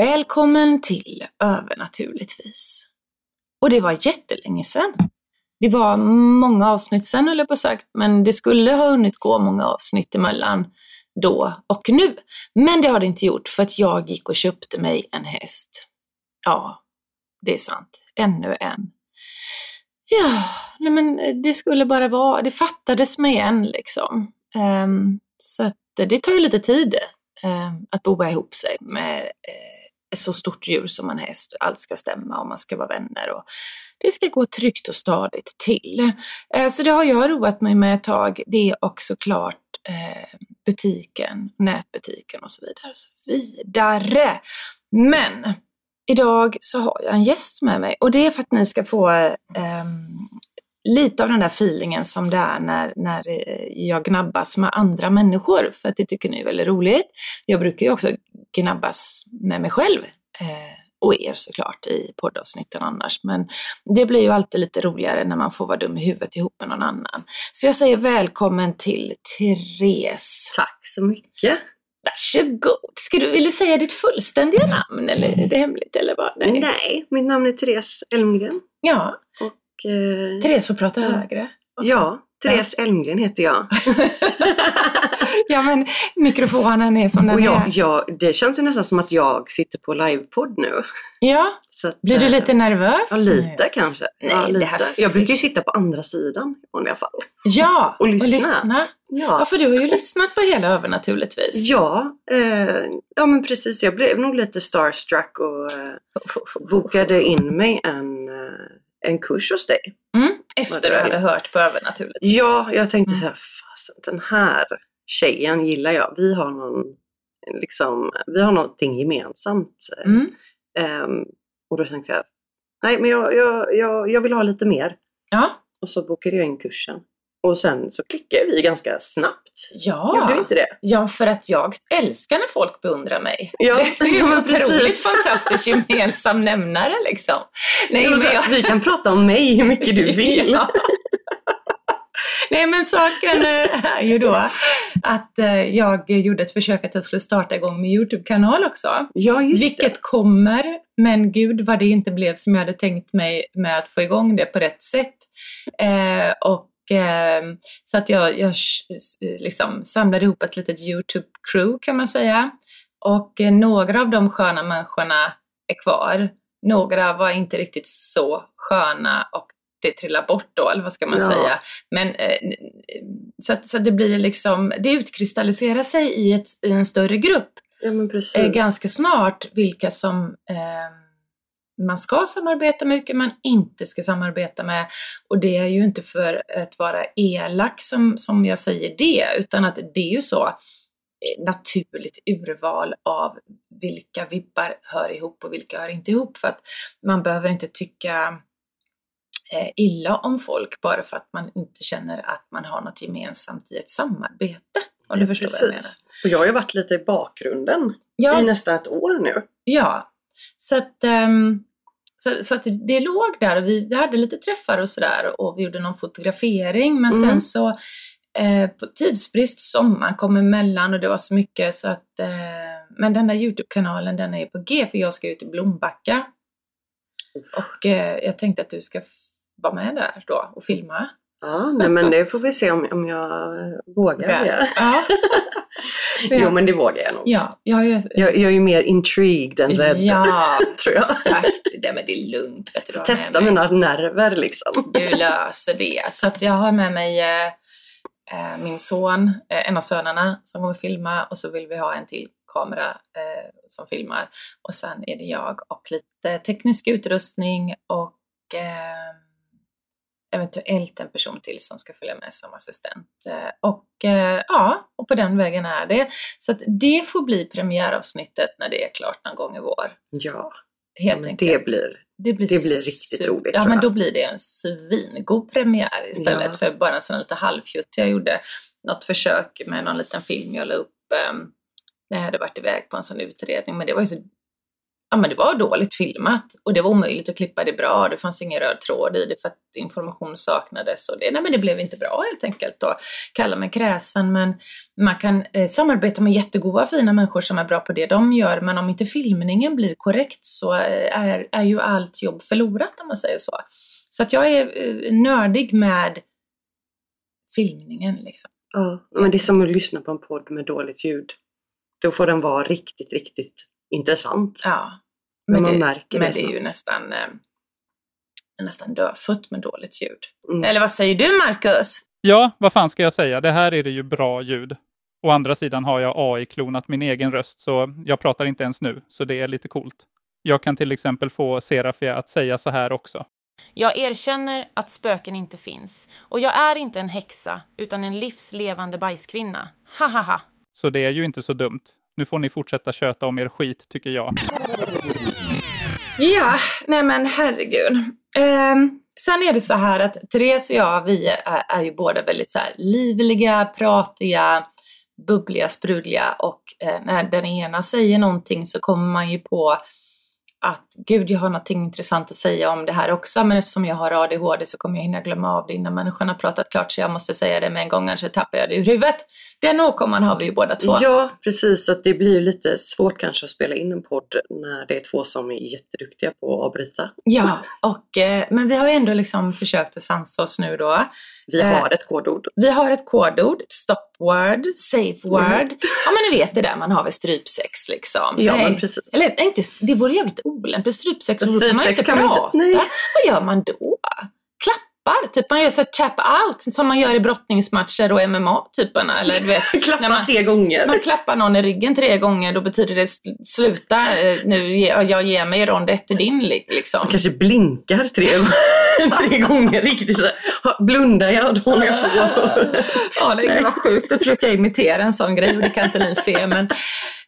Välkommen till Övernaturligtvis. Och det var jättelänge sedan. Det var många avsnitt sedan höll jag på sagt, men det skulle ha hunnit gå många avsnitt emellan då och nu. Men det har det inte gjort för att jag gick och köpte mig en häst. Ja, det är sant. Ännu en. Ja, nej men det skulle bara vara, det fattades mig en liksom. Um, så att det tar ju lite tid um, att boa ihop sig med uh, ett så stort djur som en häst. Allt ska stämma och man ska vara vänner och det ska gå tryggt och stadigt till. Eh, så det har jag roat mig med ett tag. Det är också klart eh, butiken, nätbutiken och så vidare. Och så vidare. Men idag så har jag en gäst med mig och det är för att ni ska få ehm, lite av den där feelingen som det är när, när jag gnabbas med andra människor, för att det tycker ni är väldigt roligt. Jag brukar ju också gnabbas med mig själv eh, och er såklart i poddavsnitten annars, men det blir ju alltid lite roligare när man får vara dum i huvudet ihop med någon annan. Så jag säger välkommen till Therese. Tack så mycket. Varsågod. Ska du, vill du säga ditt fullständiga namn eller är det hemligt eller vad? Nej, Nej mitt namn är Therese Elmgren. Ja. Och, eh, Therese får prata högre. också. ja, Therese Elmgren heter jag. ja men mikrofonen är som den Och jag, är. jag, det känns ju nästan som att jag sitter på livepodd nu. Ja, Så att, blir du eh, lite nervös? Ja, lite kanske. Nej, ja, lite. här- Jag brukar ju sitta på andra sidan i vanliga fall. Ja, Och lyssna. Ja, Ja, för du har ju lyssnat på hela övernaturligtvis. ja, eh, ja men precis. Jag blev nog lite starstruck och eh, bokade in mig en, eh, en kurs hos dig. Mm, efter du hade hört på övernaturligtvis. Ja, jag tänkte Mm. så här, fasen den här tjejen gillar jag. Vi har någon, liksom, vi har någonting gemensamt. Mm. Ehm, och då tänkte jag, nej men jag, jag, jag, jag vill ha lite mer. Ja. Och så bokade jag in kursen. Och sen så klickade vi ganska snabbt. Ja. Gjorde vi inte det? ja, för att jag älskar när folk beundrar mig. Ja, det är en otroligt fantastisk gemensam nämnare liksom. Nej, men jag... Vi kan prata om mig hur mycket du vill. Ja. Nej men saken eh, är ju då att eh, jag gjorde ett försök att jag skulle starta igång min YouTube-kanal också. Ja, just Vilket kommer, men gud vad det inte blev som jag hade tänkt mig med att få igång det på rätt sätt. Eh, och eh, Så att jag, jag liksom samlade ihop ett litet YouTube-crew kan man säga. Och eh, några av de sköna människorna är kvar. Några var inte riktigt så sköna och det trillar bort då, eller vad ska man Ja. säga. Men, eh, så, att, så att det blir liksom, det utkristalliserar sig i, ett, i en större grupp. Ja, eh, ganska snart vilka som eh, man ska samarbeta med, vilka man inte ska samarbeta med. Och det är ju inte för att vara elak som, som jag säger det, utan att det är ju så eh, naturligt urval av vilka vibbar hör ihop och vilka hör inte ihop. För att man behöver inte tycka eh, illa om folk bara för att man inte känner att man har något gemensamt i ett samarbete. Om du förstår vad jag menar. Precis. Och jag har ju varit lite i bakgrunden Ja, i nästan ett år nu. Ja, så att, ehm, så, så att det låg där och vi, vi hade lite träffar och sådär och vi gjorde någon fotografering men Mm. sen så eh, på tidsbrist, sommaren kom emellan och det var så mycket så att eh, men den där Youtube-kanalen den är på G för jag ska ut i Blombacka och eh, jag tänkte att du ska vara med där då och filma. Ja, nej, men det får vi se om, om jag vågar. Ja. Ja. Jo, men det vågar jag nog. ja, jag, jag, Jag, jag är ju mer intrigued än rädd, ja, tror jag. exakt. Det, men det är lugnt. Vet du, har Testa mina nerver liksom. Du löser det. Så att jag har med mig eh, eh, min son, eh, en av sönerna som kommer filma och så vill vi ha en till kamera eh, som filmar. Och sen är det jag och lite teknisk utrustning och eh, eventuellt en person till som ska följa med som assistent. Eh, och eh, ja, och på den vägen är det. Så att det får bli premiäravsnittet när det är klart någon gång i vår. Ja, Helt enkelt. det blir... Det blir, Det blir riktigt roligt, Ja, men då blir det en svingod premiär istället Ja. för bara en sån lite halvfjutt. Jag gjorde något försök med någon liten film jag la upp um, när jag hade varit iväg på en sån utredning, men det var ju så Ja men det var dåligt filmat och det var omöjligt att klippa det bra. Det fanns ingen röd tråd i det för att information saknades och det, nej men det blev inte bra helt enkelt. Då. Kalla mig kräsen men man kan eh, samarbeta med jättegoda fina människor som är bra på det de gör men om inte filmningen blir korrekt så eh, är, är ju allt jobb förlorat om man säger så. Så att jag är eh, nördig med filmningen liksom. Ja, men det är som att lyssna på en podd med dåligt ljud. Då får den vara riktigt, riktigt intressant. Ja. Men Men, man det, märker men det det är ju snabbt. nästan, eh, nästan dödfött med dåligt ljud. Mm. Eller vad säger du Marcus? Ja, vad fan ska jag säga? Det här är det ju bra ljud. Å andra sidan har jag AI-klonat min egen röst, så jag pratar inte ens nu, så det är lite coolt. Jag kan till exempel få Serafia att säga så här också. Jag erkänner att spöken inte finns. Och jag är inte en häxa, utan en livslevande bajskvinna. Ha ha ha. Så det är ju inte så dumt. Nu får ni fortsätta köta om er skit, tycker jag. Ja, nej men herregud. Ehm, sen är det så här att Therese och jag, vi är, är ju båda väldigt så här livliga, pratiga, bubbliga, sprudliga och eh, när den ena säger någonting så kommer man ju på att gud, jag har någonting intressant att säga om det här också, men eftersom jag har ADHD så kommer jag hinna glömma av det innan människan har pratat klart, så jag måste säga det med en gång, annars tappar jag det ur huvudet. Den åkomman har vi ju båda två. Ja, precis. Så det blir lite svårt kanske att spela in en podd när det är två som är jätteduktiga på att avbryta. Ja, och, eh, men vi har ju ändå liksom försökt att sansa oss nu då. Vi Eh, har ett kodord. Vi har ett kodord, ett stopword, safe word. Mm. Ja men ni vet det där man har vid strypsex liksom. Ja, Nej. men precis. Eller inte, det vore jävligt olämpligt. Strypsex, då kan man strypsex inte kan man inte- prata. Vad gör man då? Klappar? Typ man gör så tap out som man gör i brottningsmatcher och MMA-typerna. Eller du vet, Klappa när man, tre gånger. man klappar någon i ryggen tre gånger, då betyder det sl- sluta eh, nu, jag ger mig rond ett din li- liksom. Man kanske blinkar tre, tre gånger riktigt så här. Ha- Blundar jag, då håller jag på. Ja, det, det var sjukt att försöka imitera en sån grej och det kan inte ni se. Men,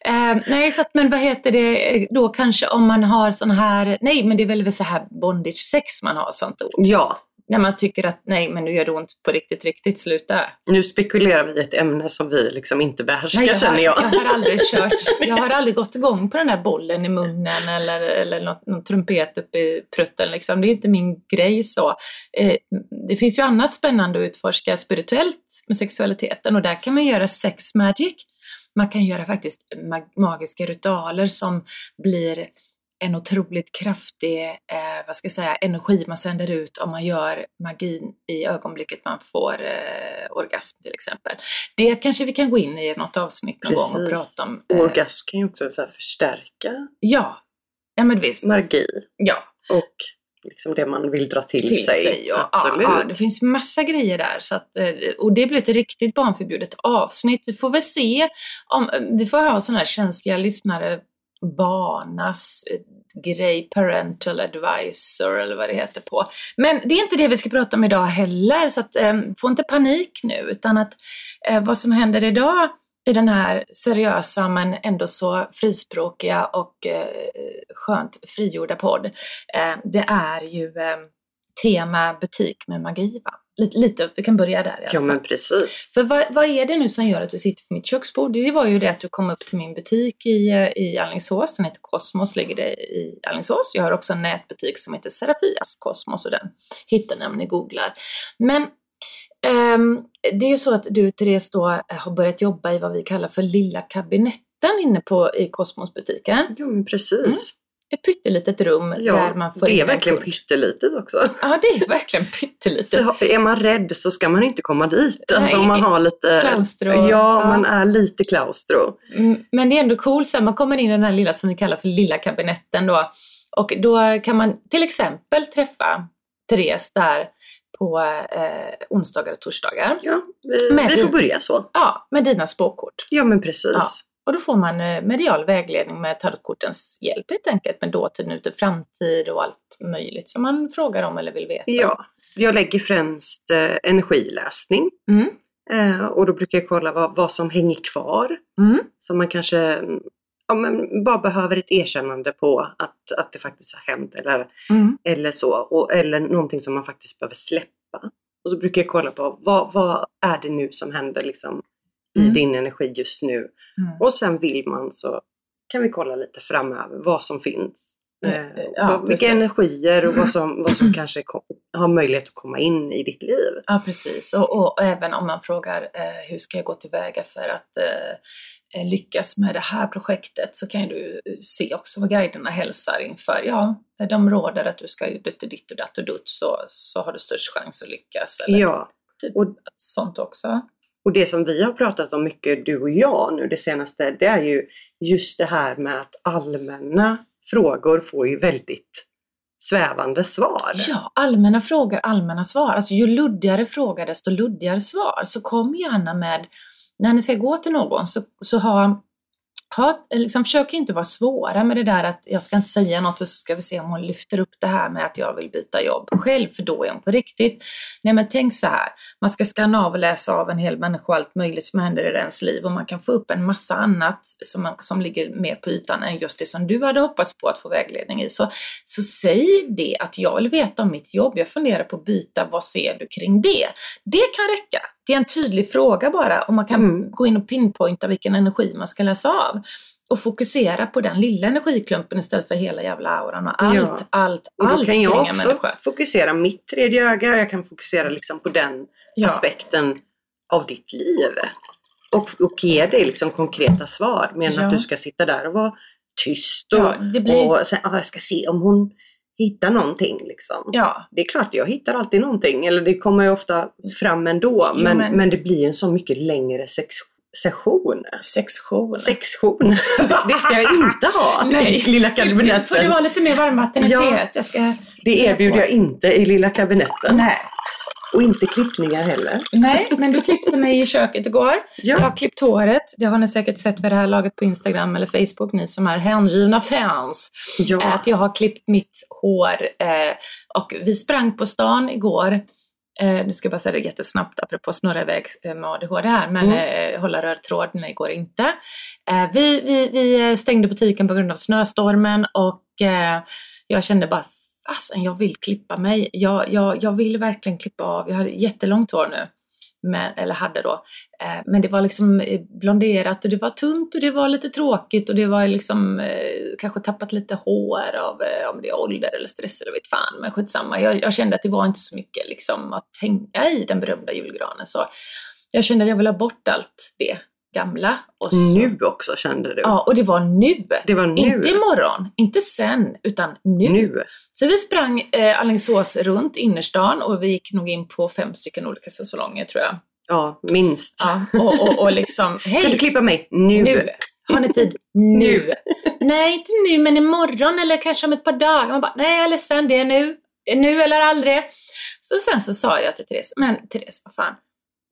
eh, nej, så att, men vad heter det då kanske om man har sån här, nej men det är väl så här bondage-sex man har sånt ord. Ja, När man tycker att nej men nu gör det ont på riktigt, riktigt, sluta. nu spekulerar vi i ett ämne som vi liksom inte behärskar Nej, jag, har, känner jag. jag har aldrig kört, jag har aldrig gått igång på den där bollen i munnen eller, eller något, någon trumpet upp i prutten. Liksom. Det är inte min grej så. Eh, det finns ju annat spännande att utforska spirituellt med sexualiteten och där kan man göra sex magic. Man kan göra faktiskt mag- magiska ritualer som blir en otroligt kraftig eh, vad ska jag säga, energi man sänder ut om man gör magin i ögonblicket man får eh, orgasm till exempel. Det kanske vi kan gå in i något avsnitt någon gång och Precis. prata om. eh, Orgasm kan ju också så förstärka Ja, ja men visst. magi Ja, och liksom det man vill dra till, till sig. Och, Absolut. Ja, ja, det finns massa grejer där. Så att, eh, och det blir ett riktigt barnförbjudet avsnitt. Vi får väl se om, eh, vi får ha sådana här känsliga lyssnare Barnas eh, grej, parental advisor eller vad det heter på. Men det är inte det vi ska prata om idag heller, så att, eh, få inte panik nu, utan att eh, vad som händer idag i den här seriösa men ändå så frispråkiga och eh, skönt frigjorda podd, eh, det är ju eh, tema butik med magi. Va? Lite, lite, vi kan börja där i alla Ja fall. men precis. För vad, vad är det nu som gör att du sitter på mitt köksbord? Det var ju det att du kom upp till min butik i, i Alingsås. Den heter Kosmos, ligger det i Alingsås. Jag har också en nätbutik som heter Serafias Kosmos och den hittar ni om ni googlar. Men ehm, det är ju så att du Therese då eh, har börjat jobba i vad vi kallar för lilla kabinetten inne på i Kosmosbutiken. Ja men precis. Ett pyttelitet rum Ja, där man får det är en verkligen kund. pyttelitet också. Ja, det är verkligen pyttelitet. Så är man rädd så ska man inte komma dit. Alltså Nej, om man har lite... klaustro. Ja, Ja. man är lite klaustro. Mm, Men det är ändå coolt, så här, man kommer in i den här lilla som vi kallar för lilla kabinetten då. Och då kan man till exempel träffa Therese där på eh, onsdagar och torsdagar. Ja, vi vi- får börja så. Ja, med dina spåkort. Ja, men precis. Ja. Och då får man eh, medial vägledning med tarotkortens hjälp helt enkelt med dåtid, nutid, framtid och allt möjligt som man frågar om eller vill veta. Ja, jag lägger främst eh, energiläsning. Mm. Eh, och då brukar jag kolla vad, vad som hänger kvar. Mm. Så man kanske ja, men bara behöver ett erkännande på att, att det faktiskt har hänt eller, Mm. eller så. Och, eller någonting som man faktiskt behöver släppa. Och så brukar jag kolla på vad, vad är det nu som händer liksom, i Mm. din energi just nu. Mm. Och sen vill man så kan vi kolla lite framöver vad som finns. Eh, Eh, ja, vad, vilka energier och vad som, vad som kanske kom, har möjlighet att komma in i ditt liv. Ja, precis. Och, och även om man frågar eh, hur ska jag gå tillväga för att eh, eh, lyckas med det här projektet så kan du eh, se också vad guiderna hälsar inför. Ja, de råder att du ska ju ditt och ditt och datt och dutt så, så har du störst chans att lyckas. Eller Ja, typ och- sånt också och det som vi har pratat om mycket du och jag nu det senaste det är ju just det här med att allmänna frågor får ju väldigt svävande svar. Ja, allmänna frågor, allmänna svar. Alltså ju luddigare fråga desto luddigare svar. Så kom gärna med, när ni ska gå till någon så, så ha, ha, liksom, försök inte vara svåra med det där att jag ska inte säga något och så ska vi se om hon lyfter upp det här med att jag vill byta jobb själv för då är hon på riktigt. Nej men tänk så här, man ska skanna av och läsa av en hel människa och allt möjligt som händer i ens liv och man kan få upp en massa annat som, som ligger mer på ytan än just det som du hade hoppats på att få vägledning i. Så så säg det att jag vill veta om mitt jobb, jag funderar på att byta, vad ser du kring det? Det kan räcka. Det är en tydlig fråga bara och man kan Mm. gå in och pinpointa vilken energi man ska läsa av. Och fokusera på den lilla energiklumpen istället för hela jävla auran och allt, Ja. allt, Och då allt kan jag också människa. fokusera mitt tredje öga, jag kan fokusera liksom på den Ja. aspekten av ditt liv. Och, och ge dig liksom konkreta svar, men Ja. att du ska sitta där och vara tyst och, Ja, blir- och sen, ah, jag ska se om hon hittar någonting. Liksom. Ja, Det är klart, jag hittar alltid någonting, eller det kommer ju ofta fram ändå, Jo, men, men- men det blir en så mycket längre sex, session. sexjour. Sextion, det ska jag inte ha i lilla Får det kabinetten. vara lite mer varmvatten än Ja. teet? Jag ska... Det erbjuder jag inte i lilla kabinetten. Nej. Och inte klippningar heller. Nej, men du klippte mig i köket igår. Ja. Jag har klippt håret. Det har ni säkert sett vid det här laget på Instagram eller Facebook, ni som är hängivna fans. Ja. Att jag har klippt mitt hår. Eh, och vi sprang på stan igår. Eh, nu ska jag bara säga det jättesnabbt apropå snurra iväg eh, med ADHD här, men Mm. eh, hålla röd tråd nej, går inte. Eh, vi, vi, vi stängde butiken på grund av snöstormen och jag kände bara fasen jag vill klippa mig. Jag, jag, jag vill verkligen klippa av. Jag har jättelångt hår nu. Men, eller hade då. Eh, men det var liksom eh, blonderat och det var tunt och det var lite tråkigt och det var liksom eh, kanske tappat lite hår av eh, om det är ålder eller stress eller vet fan. Men skitsamma. Jag, jag kände att det var inte så mycket liksom att hänga i den berömda julgranen. Så jag kände att jag ville ha bort allt det gamla. Och så, Nu också kände du? Ja, och det var nu. Det var nu? Inte imorgon, inte sen, utan nu. Nu? Så vi sprang eh, Alingsås runt innerstan och vi gick nog in på fem stycken olika säsonger tror jag. Ja, minst. Ja, och, och, och liksom, Kan du hej, klippa mig nu? nu. Har ni tid? Nu. Nej, inte nu, men imorgon eller kanske om ett par dagar. Man bara, nej är ledsen, det är nu. Det är nu eller aldrig. Så sen så sa jag till Therese, men Therese, vad fan.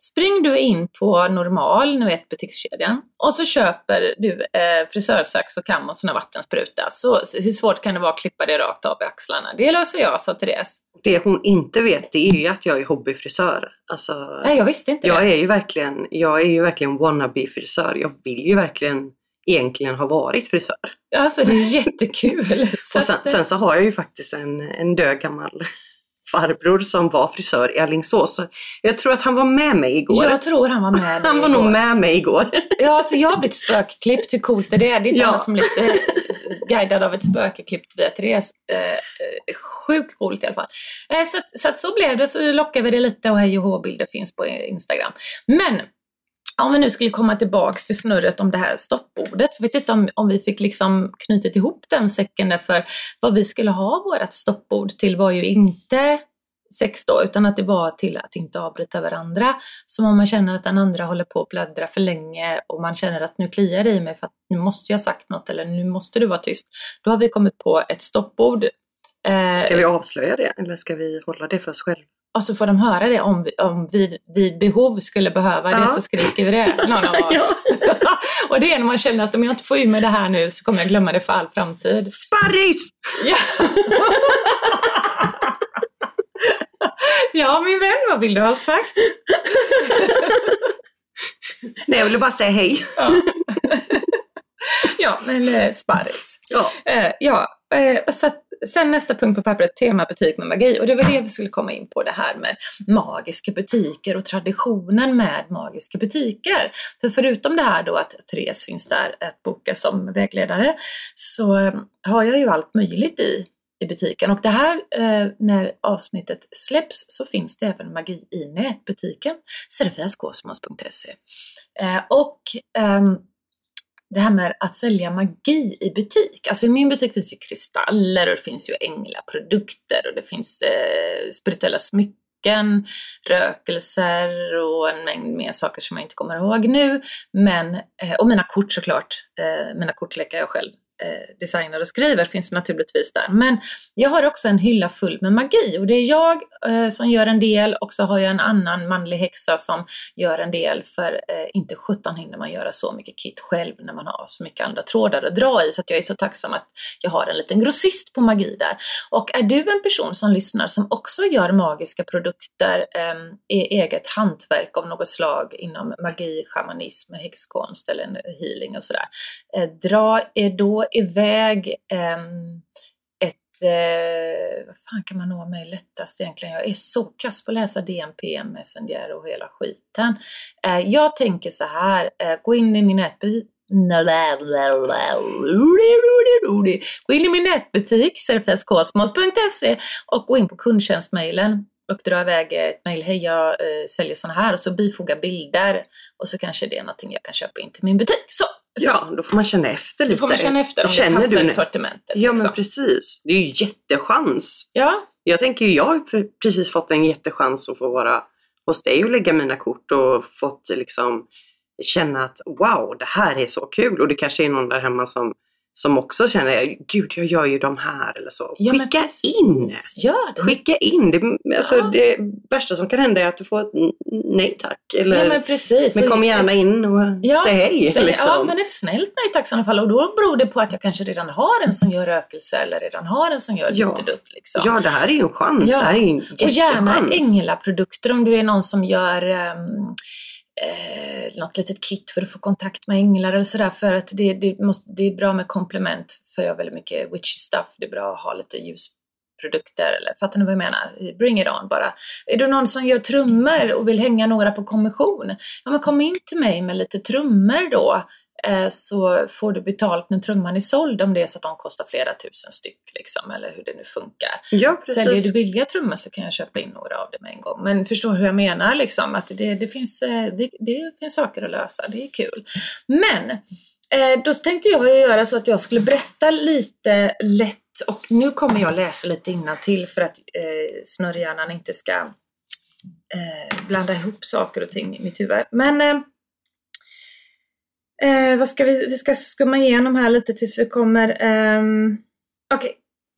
Spring du in på normal, nu vet butikskedjan, och så köper du eh, frisörsax och kam och sån här vattenspruta. Så, så hur svårt kan det vara att klippa det rakt av i axlarna? Det löser jag, sa Therese. Det hon inte vet det är ju att jag är hobbyfrisör. Alltså, Nej, jag visste inte jag det. är ju verkligen, jag är ju verkligen wannabe-frisör. Jag vill ju verkligen egentligen ha varit frisör. Alltså det är jättekul. Och sen, sen så har jag ju faktiskt en, en död gammal farbror som var frisör i Alingsås. Så jag tror att han var med mig igår. jag tror han var med dig han var igår. nog med mig igår. Ja, alltså jag har blivit spökklippt. Hur coolt är det? Det är inte Ja. alla som blivit eh, guidad av ett spöke klippt via Therese. Eh, sjukt coolt i alla fall. Eh, så, så så blev det. Så lockade vi det lite och hej och hå-bilder finns på Instagram. Men om vi nu skulle komma tillbaks till snurret om det här stoppordet. Jag vet inte om, om vi fick liksom knutit ihop den säcken där för vad vi skulle ha vårt stoppord till var ju inte sex då, utan att det var till att inte avbryta varandra. Som om man känner att den andra håller på att bläddra för länge och man känner att nu kliar det i mig för att nu måste jag sagt något eller nu måste du vara tyst. Då har vi kommit på ett stoppord. Eh, ska vi avslöja det eller ska vi hålla det för oss själva? Och så får de höra det om, om vi vid behov skulle behöva det ja. så skriker vi det, någon av oss. och det är när man känner att om jag inte får ur mig det här nu så kommer jag glömma det för all framtid. Sparris! Ja. ja, min vän, vad vill du ha sagt? Nej, jag ville bara säga hej. ja. ja, men eh, sparris. Ja. Eh, ja, eh, så att, sen nästa punkt på pappret, temabutik med magi. Och det var det vi skulle komma in på, det här med magiska butiker och traditionen med magiska butiker. För förutom det här då att Therese finns där att boka som vägledare, så eh, har jag ju allt möjligt i i butiken. Och det här, eh, när avsnittet släpps så finns det även magi i nätbutiken serafiaskosmos.se. Eh, och eh, det här med att sälja magi i butik. Alltså i min butik finns ju kristaller och det finns ju änglaprodukter och det finns eh, spirituella smycken, rökelser och en mängd mer saker som jag inte kommer ihåg nu. Men, eh, och mina kort såklart. Eh, mina kort läcker jag själv Eh, designar och skriver finns naturligtvis där. Men jag har också en hylla full med magi och det är jag eh, som gör en del och så har jag en annan manlig häxa som gör en del för eh, inte sjutton hinner man göra så mycket kit själv när man har så mycket andra trådar att dra i så att jag är så tacksam att jag har en liten grossist på magi där. Och är du en person som lyssnar som också gör magiska produkter eh, i eget hantverk av något slag inom magi, shamanism, häxkonst eller healing och sådär. Eh, dra er då iväg eh, ett, eh, vad fan kan man nå mig lättast egentligen? Jag är så kass på att läsa DMP, Messenger och hela skiten. Eh, jag tänker så här, eh, gå in i min nätbutik Gå in i min nätbutik, serfeskosmos.se och gå in på kundtjänstmejlen och dra iväg ett mejl, hej jag eh, säljer sådana här och så bifoga bilder och så kanske det är någonting jag kan köpa in till min butik. Så Ja, då får man känna efter lite. Då får man känna efter om Känner det passar du... sortimentet. Ja, liksom. men precis. Det är ju jättechans. Ja. Jag tänker ju, jag har precis fått en jättechans att få vara hos dig och lägga mina kort och fått liksom känna att wow, det här är så kul. Och det kanske är någon där hemma som som också känner, gud jag gör ju de här eller så. Ja, Skicka in! Gör det. Skicka in! Det, alltså, ja. det värsta som kan hända är att du får ett nej tack. Eller, ja, men precis. Men kom gärna in och ja, säg hej. Säg, liksom. Ja, men ett snällt nej tack i sådana fall. Och då beror det på att jag kanske redan har en som gör rökelse eller redan har en som gör ja. dutt. Liksom. Ja, det här är ju en chans. Det här är en jättechans. Och gärna änglaprodukter om du är någon som gör um, eh, något litet kit för att få kontakt med änglar eller sådär för att det, det, måste, det är bra med komplement för jag har väldigt mycket witchy stuff. Det är bra att ha lite ljusprodukter eller fattar ni vad jag menar? Bring it on bara. Är du någon som gör trummor och vill hänga några på kommission? Ja men kom in till mig med lite trummor då Eh, så får du betalt när trumman är såld om det är så att de kostar flera tusen styck liksom, eller hur det nu funkar. Ja, precis. Säljer du billiga trummor så kan jag köpa in några av dem med en gång. Men förstår hur jag menar liksom, att det, det, finns, eh, det, det finns saker att lösa, det är kul. Men eh, då tänkte jag göra så att jag skulle berätta lite lätt och nu kommer jag läsa lite till för att eh, snurrhjärnan inte ska eh, blanda ihop saker och ting i mitt huvud. Men eh, Eh, vad ska vi, vi ska skumma igenom här lite tills vi kommer... Eh, Okej,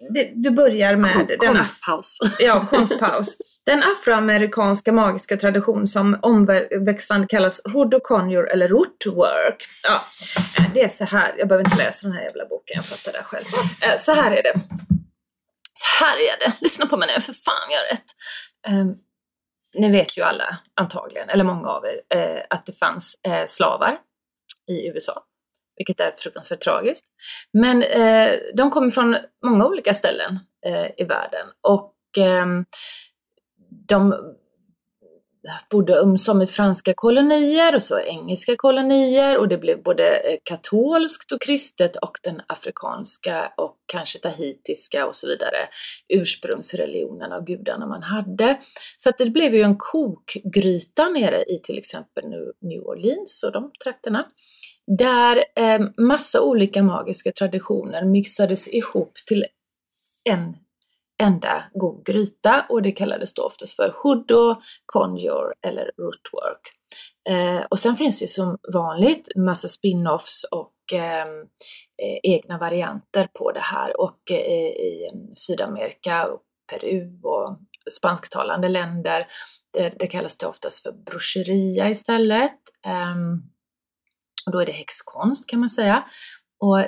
okay. du börjar med... Kon, den konstpaus. Ja, konstpaus. Den afroamerikanska magiska tradition som omväxlande kallas hood och conjure eller rootwork. Ja, eh, det är så här, jag behöver inte läsa den här jävla boken, jag fattar det själv. Eh, så här är det. Så här är det. Lyssna på mig nu, för fan jag har rätt. Um, ni vet ju alla antagligen, eller många av er, eh, att det fanns eh, slavar i USA, vilket är fruktansvärt tragiskt. Men eh, de kommer från många olika ställen eh, i världen och eh, de bodde um, ömsom i franska kolonier och så engelska kolonier och det blev både eh, katolskt och kristet och den afrikanska och kanske tahitiska och så vidare ursprungsreligionen av gudarna man hade. Så att det blev ju en kokgryta nere i till exempel New Orleans och de trakterna där eh, massa olika magiska traditioner mixades ihop till en enda god gryta och det kallades då oftast för Hudo, Conjure eller Rootwork. Eh, och sen finns det ju som vanligt massa spin-offs och ehm, eh, egna varianter på det här och eh, i eh, Sydamerika, och Peru och spansktalande länder, det, det kallas det oftast för brocheria istället. Ehm, och då är det häxkonst kan man säga. Och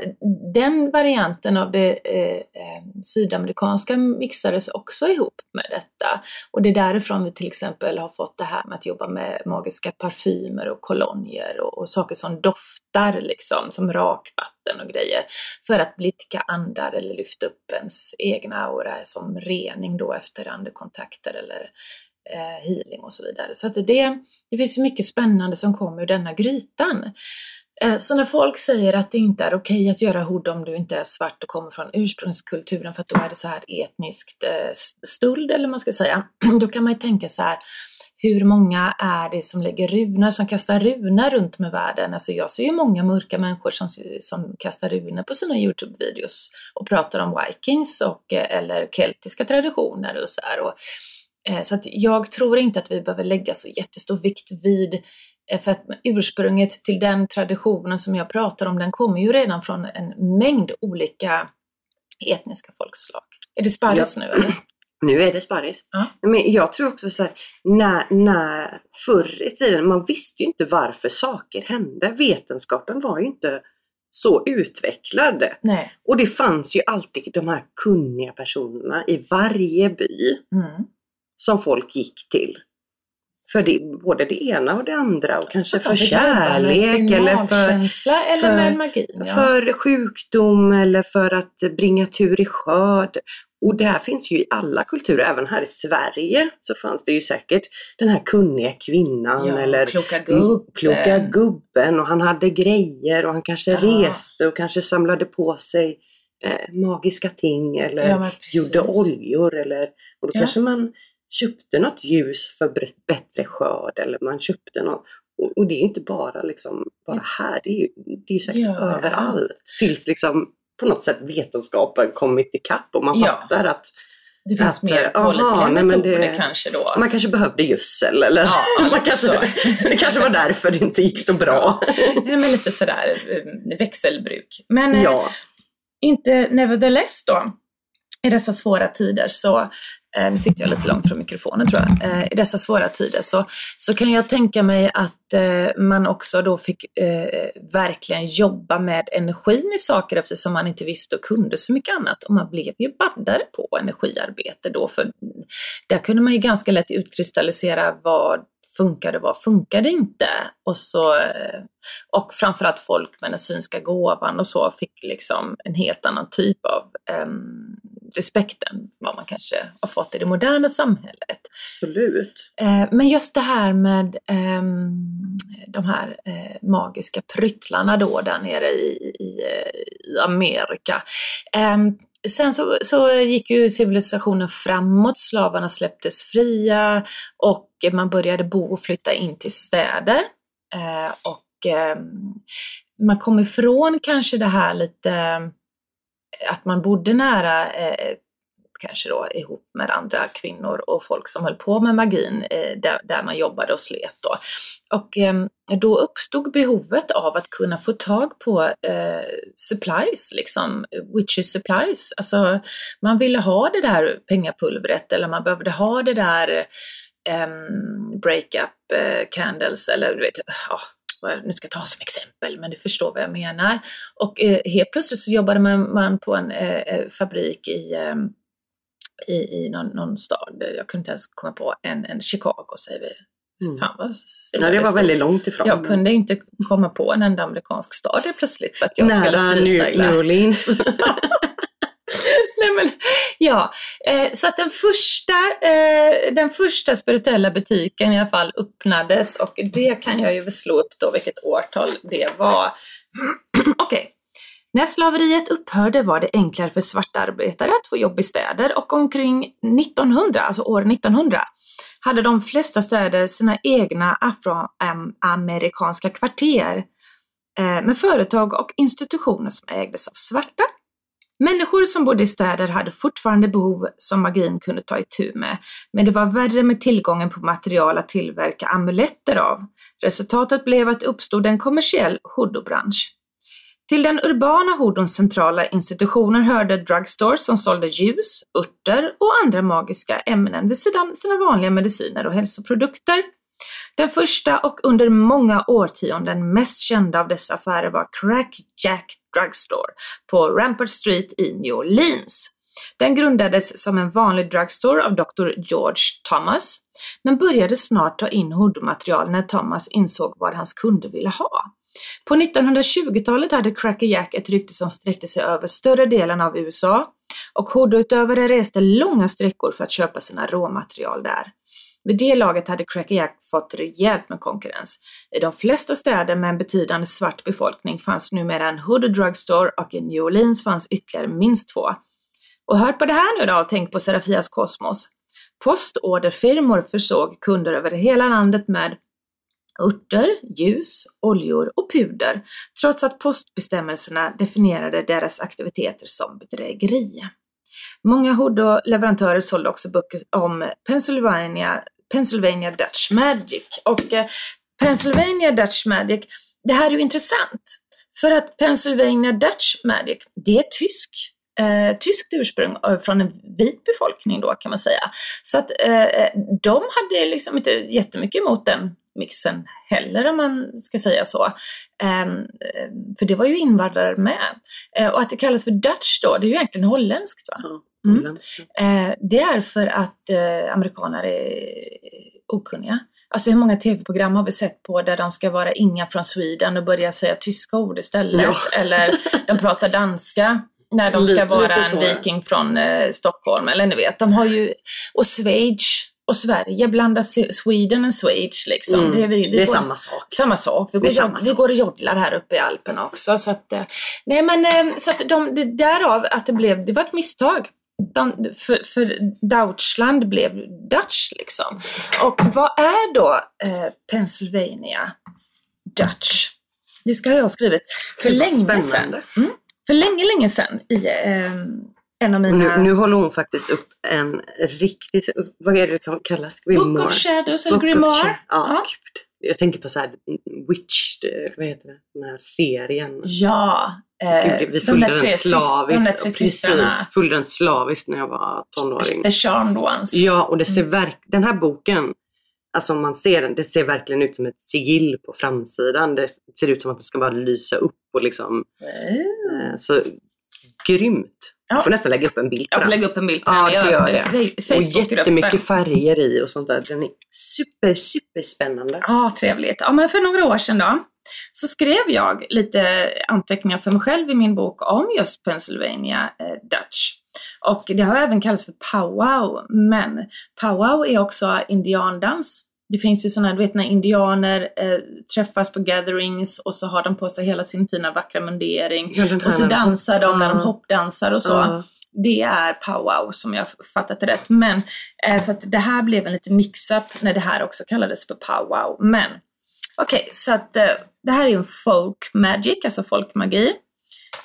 den varianten av det eh, eh, sydamerikanska mixades också ihop med detta. Och det är därifrån vi till exempel har fått det här med att jobba med magiska parfymer och kolonier och, och saker som doftar liksom, som rakvatten och grejer. För att blidka andar eller lyfta upp ens egna aura som rening då efter andekontakter eller eh, healing och så vidare. Så att det, det finns mycket spännande som kommer ur denna grytan. Eh, så när folk säger att det inte är okej att göra hood om du inte är svart och kommer från ursprungskulturen för att då är det så här etniskt eh, stuld stöld eller man ska säga. Då kan man ju tänka så här, hur många är det som lägger runor, som kastar runor runt med världen? Alltså jag ser ju många mörka människor som, som kastar runor på sina Youtube-videos och pratar om vikings och, eh, eller keltiska traditioner och så här. Och, så att jag tror inte att vi behöver lägga så jättestor vikt vid för att ursprunget till den traditionen som jag pratar om, den kommer ju redan från en mängd olika etniska folkslag. Är det sparris ja. nu eller? Nu är det sparris. Ja. Men jag tror också så här, när, när förr i tiden, man visste ju inte varför saker hände. Vetenskapen var ju inte så utvecklad. Nej. Och det fanns ju alltid de här kunniga personerna i varje by mm. som folk gick till för det, både det ena och det andra och kanske för kärlek eller för, eller för, med magin, ja. för sjukdom eller för att bringa tur i skörd. Och det här finns ju i alla kulturer, även här i Sverige så fanns det ju säkert den här kunniga kvinnan ja, eller kloka gubben. kloka gubben och han hade grejer och han kanske ja. reste och kanske samlade på sig eh, magiska ting eller gjorde oljor eller och då kanske man köpte något ljus för bättre skörd eller man köpte något. Och, det är ju inte bara, liksom, bara här, det är ju, det är säkert ja, överallt. Tills liksom på något sätt vetenskapen kommit ikapp och man ja. fattar att det finns att, mer pålitliga metoder det, kanske då. Man kanske behövde gödsel eller ja, man kanske, det kanske var därför det inte gick så bra. Ja, men lite sådär eh, växelbruk. Men ja. eh, inte nevertheless då, i dessa svåra tider så Eh, nu sitter jag lite långt från mikrofonen tror jag, eh, i dessa svåra tider så, så kan jag tänka mig att eh, man också då fick eh, verkligen jobba med energin i saker eftersom man inte visste och kunde så mycket annat. Och man blev ju baddare på energiarbete då, för där kunde man ju ganska lätt utkristallisera vad funkade, vad funkade inte? Och, så, eh, och framförallt folk med den synska gåvan och så fick liksom en helt annan typ av um, respekten vad man kanske har fått i det moderna samhället. Absolut. Eh, men just det här med ehm, de här eh, magiska pryttlarna då där nere i, i, i Amerika. Ehm, sen så, så, gick ju civilisationen framåt, slavarna släpptes fria och man började bo och flytta in till städer. Eh, och ehm, man kom ifrån kanske det här lite att man bodde nära eh, kanske då ihop med andra kvinnor och folk som höll på med magin eh, där, där, man jobbade och slet då. Och eh, då uppstod behovet av att kunna få tag på eh, supplies, liksom witches supplies. Alltså man ville ha det där pengapulvret eller man behövde ha det där um, breakup eh, candles eller du vet, ja, nu ska jag ta som exempel, men du förstår vad jag menar. Och eh, helt plötsligt så jobbade man, man på en eh, eh fabrik i, eh, i, i någon, någon, stad, jag kunde inte ens komma på, en, en Chicago säger vi. Mm. Fan vad ja, det var väldigt långt ifrån. Jag kunde inte komma på en enda amerikansk stad plötsligt för att jag Nära skulle freestyla. New Orleans. Nej, men Ja, eh, så att den första, eh, den första spirituella butiken i alla fall öppnades och det kan jag ju slå upp då vilket årtal det var. Okej. Okay. När slaveriet upphörde var det enklare för svarta arbetare att få jobb i städer och omkring 1900, alltså år 1900, hade de flesta städer sina egna afroamerikanska kvarter eh, med företag och institutioner som ägdes av svarta. Människor som bodde i städer hade fortfarande behov som magin kunde ta itu med, men det var värre med tillgången på material att tillverka amuletter av. Resultatet blev att det uppstod en kommersiell hodobransch. Till den urbana hodons centrala institutioner hörde drugstores som sålde ljus, örter och andra magiska ämnen vid sidan sina vanliga mediciner och hälsoprodukter. Den första och under många årtionden mest kända av dessa affärer var Crack Jack Drugstore på Rampart Street i New Orleans. Den grundades som en vanlig drugstore av Dr. George Thomas, men började snart ta in hoodoo-material när Thomas insåg vad hans kunder ville ha. På 1920-talet hade Cracker Jack ett rykte som sträckte sig över större delen av USA och hoodoo-utövare reste långa sträckor för att köpa sina råmaterial där. Vid det laget hade Cracker Jack fått rejält med konkurrens. I de flesta städer med en betydande svart befolkning fanns numera en Hood Drugstore och i New Orleans fanns ytterligare minst två. Och hör på det här nu då och tänk på Serafias Kosmos. Postorderfirmor försåg kunder över hela landet med örter, ljus, oljor och puder, trots att postbestämmelserna definierade deras aktiviteter som bedrägeri. Många Hood-leverantörer sålde också böcker om Pennsylvania, Pennsylvania Dutch Magic. Och eh, Pennsylvania Dutch Magic, det här är ju intressant. För att Pennsylvania Dutch Magic, det är tysk eh, tyskt ursprung eh, från en vit befolkning då kan man säga. Så att eh, eh, de hade liksom inte jättemycket emot den mixen heller om man ska säga så. Um, för det var ju invandrare med. Uh, och att det kallas för Dutch då, det är ju egentligen holländskt va? Mm. Uh, det är för att uh, amerikaner är okunniga. Alltså hur många tv-program har vi sett på där de ska vara inga från Sweden och börja säga tyska ord istället? Ja. Eller de pratar danska när de ska vara en viking från eh, Stockholm. Eller ni vet, de har ju, och Schweiz och Sverige blandar Sweden and Schweiz liksom. Mm, det, vi, vi det är går, samma sak. Samma sak. Vi, går, samma vi sak. går och joddlar här uppe i Alperna också. Så att, eh, nej men, eh, så att de, det, därav att det blev, det var ett misstag. För, för Deutschland blev Dutch liksom. Och vad är då eh, Pennsylvania Dutch? Det ska jag ha skrivit för länge sedan. Mm, för länge, länge sedan i eh, en av mina... Nu, nu håller hon faktiskt upp en riktigt, vad är det det kallas? Grimoire. Book of Shadows eller Grimoire. Ja, ja. Jag tänker på så här Witched, vad heter det, den här serien. Ja. Eh, Gud, vi följde de den slaviskt. De precis, följde den slaviskt när jag var tonåring. The Charmed Ones. Ja, och det ser mm. verk, den här boken, alltså om man ser den, det ser verkligen ut som ett sigill på framsidan. Det ser ut som att det ska bara lysa upp och liksom. Mm. Så grymt. Ja. Jag får nästan lägga upp en bild på den. Jag får lägga upp en bild på ja, den. Ja, gör det. Och jättemycket färger i och sånt där. Den är super, super spännande. Ja, trevligt. Ja, men för några år sedan då så skrev jag lite anteckningar för mig själv i min bok om just Pennsylvania eh, Dutch. Och det har även kallats för powwow, men powwow är också indiandans. Det finns ju sådana, du vet när indianer eh, träffas på gatherings och så har de på sig hela sin fina vackra mundering ja, och så dansar de när de hoppdansar och så. Uh. Det är powwow som jag fattat rätt. Men, eh, så att det här blev en liten mix-up när det här också kallades för powwow. Men okej, okay, så att eh, det här är en folk magic, alltså folkmagi.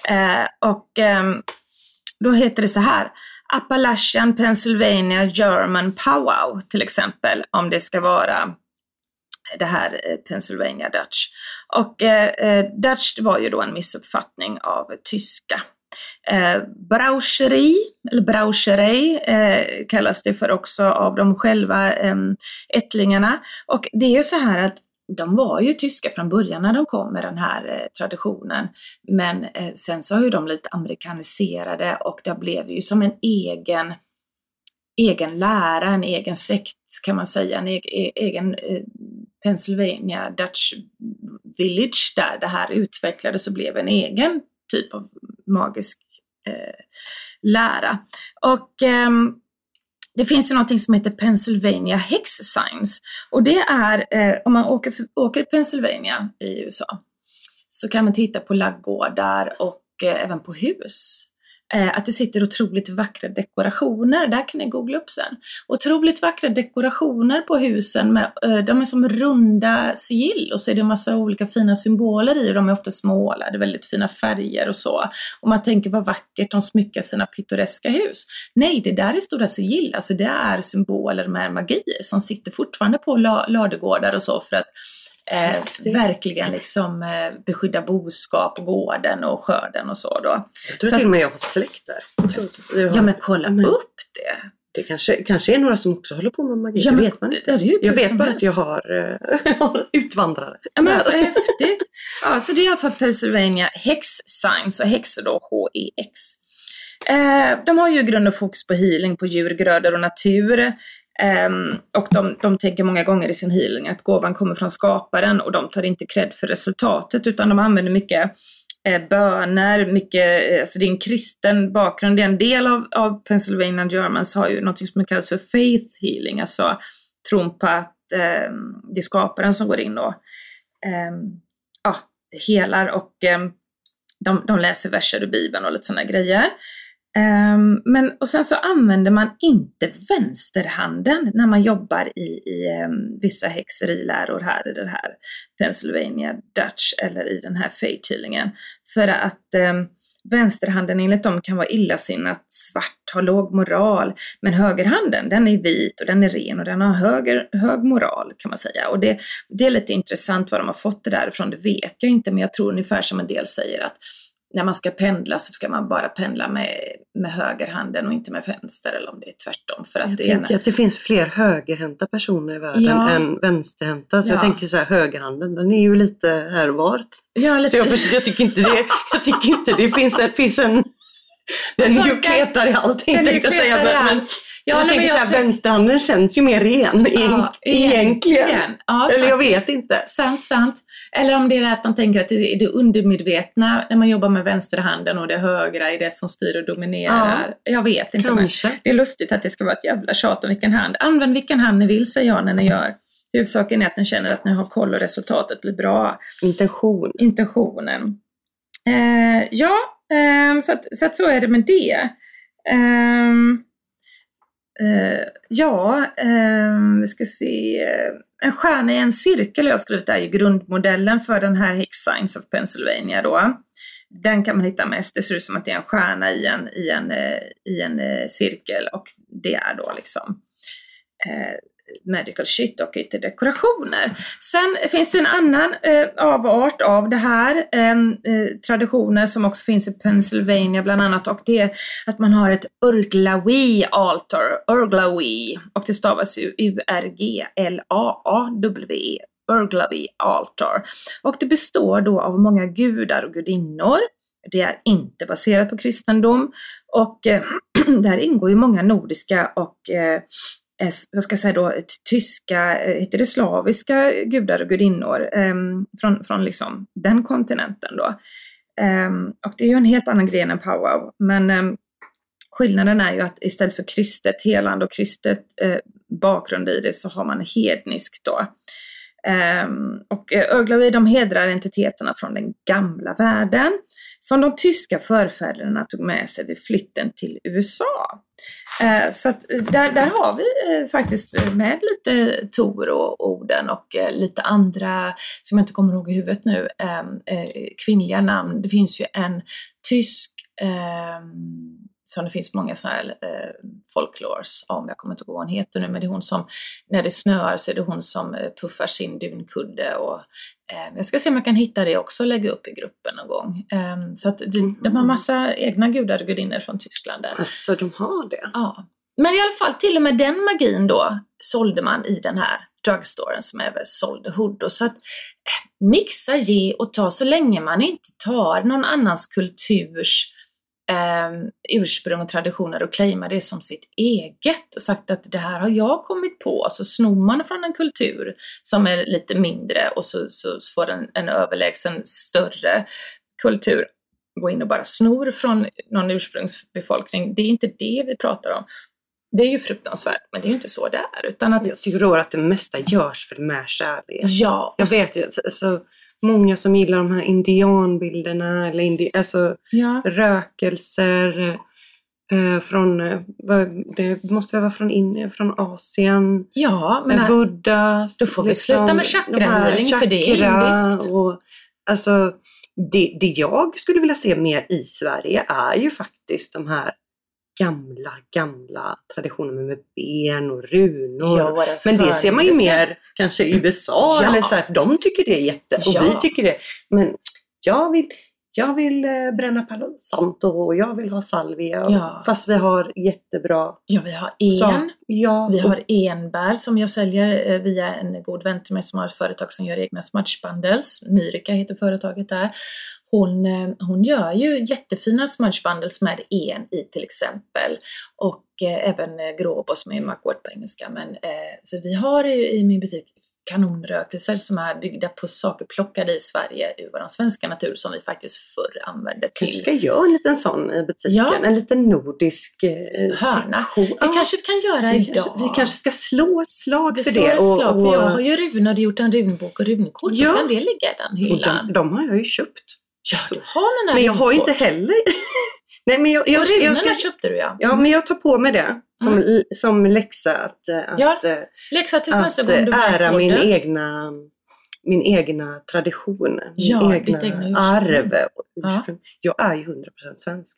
Eh, och ehm, då heter det så här. Appalachian, Pennsylvania, German powwow till exempel, om det ska vara det här eh, Pennsylvania Dutch. Och eh, eh, Dutch var ju då en missuppfattning av tyska. Eh, Braucheri, eller Braucherei eh, kallas det för också av de själva eh, ättlingarna. Och det är ju så här att de var ju tyska från början när de kom med den här eh, traditionen. Men eh, sen så har ju de lite amerikaniserade och det blev ju som en egen, egen lära, en egen sekt kan man säga, en e-, e-, egen, egen Pennsylvania Dutch Village där det här utvecklades och blev en egen typ av magisk eh, lära. Och eh, det finns ju någonting som heter Pennsylvania Hex Signs. Och det är, eh, om man åker, åker Pennsylvania i USA, så kan man titta på laggårdar och eh, även på hus. Eh, att det sitter otroligt vackra dekorationer, där kan ni googla upp sen. Otroligt vackra dekorationer på husen, med, eh, de är som runda sigill och så är det massa olika fina symboler i, och de är ofta smålade, väldigt fina färger och så. Och man tänker vad vackert de smyckar sina pittoreska hus. Nej, det där är stora sigill, alltså det är symboler med magi som sitter fortfarande på ladugårdar och så för att eh, verkligen liksom eh, beskydda boskap, gården och skörden och så då. Jag tror så till och med jag har släkt där. Har, ja men kolla men, upp det. Det kanske, kanske är några som också håller på med magi, ja, det vet man inte. jag vet bara helst. att jag har äh, utvandrare. Ja men så häftigt. Ja, så det är i alla fall Pennsylvania Hex Signs och häxor då H-E-X. Eh, de har ju grund och fokus på healing, på djur, grödor och natur. Um, och de, de tänker många gånger i sin healing att gåvan kommer från skaparen och de tar inte cred för resultatet utan de använder mycket eh, böner, mycket, eh, alltså det är en kristen bakgrund. Det är en del av, av Pennsylvania Germans har ju något som kallas för faith healing, alltså tron på att eh, det är skaparen som går in och eh, ja, helar och eh, de, de läser verser ur Bibeln och lite sådana grejer. Um, men, och sen så använder man inte vänsterhanden när man jobbar i, i um, vissa häxeriläror här i den här Pennsylvania Dutch eller i den här fate. För att um, vänsterhanden enligt dem kan vara illasinnat svart, ha låg moral. Men högerhanden den är vit och den är ren och den har höger, hög moral kan man säga. Och det, det är lite intressant var de har fått det därifrån, det vet jag inte men jag tror ungefär som en del säger att när man ska pendla så ska man bara pendla med, med högerhanden och inte med vänster eller om det är tvärtom. För att jag det tänker ena... att det finns fler högerhänta personer i världen ja. än vänsterhänta. Så ja. jag tänker så här, högerhanden den är ju lite här och var. Ja, lite... Så jag, jag, tycker inte det, jag tycker inte det finns finns en den är ju kletar i allting tänkte jag säga. Men, Ja, jag tänker såhär, vänsterhanden känns ju mer ren ja, egentligen. Ja, Eller jag vet inte. Sant, sant. Eller om det är det att man tänker att det är det undermedvetna när man jobbar med vänsterhanden och det högra är det som styr och dominerar. Ja, jag vet inte. Kanske. Men det är lustigt att det ska vara ett jävla tjat om vilken hand. Använd vilken hand ni vill säger jag när ni gör. Huvudsaken är att ni känner att ni har koll och resultatet blir bra. Intention. Intentionen. Eh, ja, eh, så, att, så, att, så är det med det. Eh, Uh, ja, uh, vi ska se. En stjärna i en cirkel jag har skrivit är ju grundmodellen för den här Hicks Science of Pennsylvania då. Den kan man hitta mest. Det ser ut som att det är en stjärna i en, i en, uh, i en eh, cirkel och det är då liksom medical shit och inte dekorationer. Sen finns det en annan eh, avart av det här, ehm, eh, traditioner som också finns i Pennsylvania bland annat och det är att man har ett Urglawi altar, Urglawi, och det stavas ju U-R-G-L-A-A-W-E, Urglawi altar. Och det består då av många gudar och gudinnor det är inte baserat på kristendom och eh, där ingår ju många nordiska och Eh, Eh, vad ska jag säga då, tyska, eh, heter det slaviska gudar och gudinnor ehm, från, från liksom den kontinenten då. Ehm, och det är ju en helt annan gren än powwow. Men ehm, skillnaden är ju att istället för kristet helande och kristet eh, bakgrund i det så har man hedniskt då. Um, och eh, Öglavi de hedrar entiteterna från den gamla världen som de tyska förfäderna tog med sig vid flytten till USA. Uh, så att eh, där, där har vi uh, faktiskt med lite Tor och orden och lite andra, som jag inte kommer ihåg i huvudet nu, um, kvinnliga namn. Det finns ju en tysk um, som det finns många sådana här eh, folklores om, jag kommer inte ihåg vad hon heter nu, men det är hon som, när det snöar så är det hon som eh, puffar sin dunkudde och eh, jag ska se om jag kan hitta det också och lägga upp i gruppen någon gång. Eh, så att de, de har mm. massa egna gudar och gudinnor från Tyskland där. Alltså de har det? Ja. Men i alla fall, till och med den magin då sålde man i den här drugstoren som även sålde Hood. Så att eh, mixa, ge och ta så länge man inte tar någon annans kulturs eh, ursprung och traditioner och claima det som sitt eget och sagt att det här har jag kommit på. Så snor man från en kultur som är lite mindre och så, så får den en överlägsen större kultur gå in och bara snor från någon ursprungsbefolkning. Det är inte det vi pratar om. Det är ju fruktansvärt, men det är ju inte så det är. Utan att, Jag tycker då att det mesta görs för med kärlek. ja, Jag vet ju, så, så många som gillar de här indianbilderna eller indi, alltså ja, rökelser eh, från, eh, det måste vara från, in, från Asien. ja, men med Buddha. då får vi sluta med chakrahealing, för det är indiskt. Och, alltså, det, det jag skulle vilja se mer i Sverige är ju faktiskt de här gamla, gamla traditionerna med ben och runor. Ja, Men det ser man ju mer kanske i USA, Ja. eller så här, de tycker det är jätte, och Ja. vi tycker det. Men jag vill, jag vill eh, bränna Palo Santo och jag vill ha salvia. Ja. Fast vi har jättebra Ja, vi har en. Ja, Vi har enbär som jag säljer eh, via en god vän till mig som har ett företag som gör egna smudge bundles. Myrika heter företaget där. Hon, eh, hon gör ju jättefina smudge bundles med en i till exempel. Och eh, även eh, gråbo som är mugwort på engelska. Men, eh, så vi har i, i min butik kanonrökelser som är byggda på saker plockade i Sverige ur vår svenska natur som vi faktiskt förr använde till ska göra en liten sån i butiken. Ja. En liten nordisk eh, hörna. Det Ja, kanske vi kan göra vi, idag. kanske, vi kanske ska slå ett slag Vi för det. ett slag, för jag har och, ju runor och gjort en runbok och runkort. Ja. Kan det ligga i den och hyllan. de, de har jag ju köpt. Ja, du har mina Men jag har inte heller... Nej, men jag, jag, jag, runorna ska, köpte du ja. ja, men jag tar på mig det som, Mm. som läxa att, eh, att, Ja, eh, Läxa tills nästa gång du eh, ära min egna, min egna tradition, min Ja, egna, ditt egna ursprung. arv. Ja. Jag är ju 100% svensk.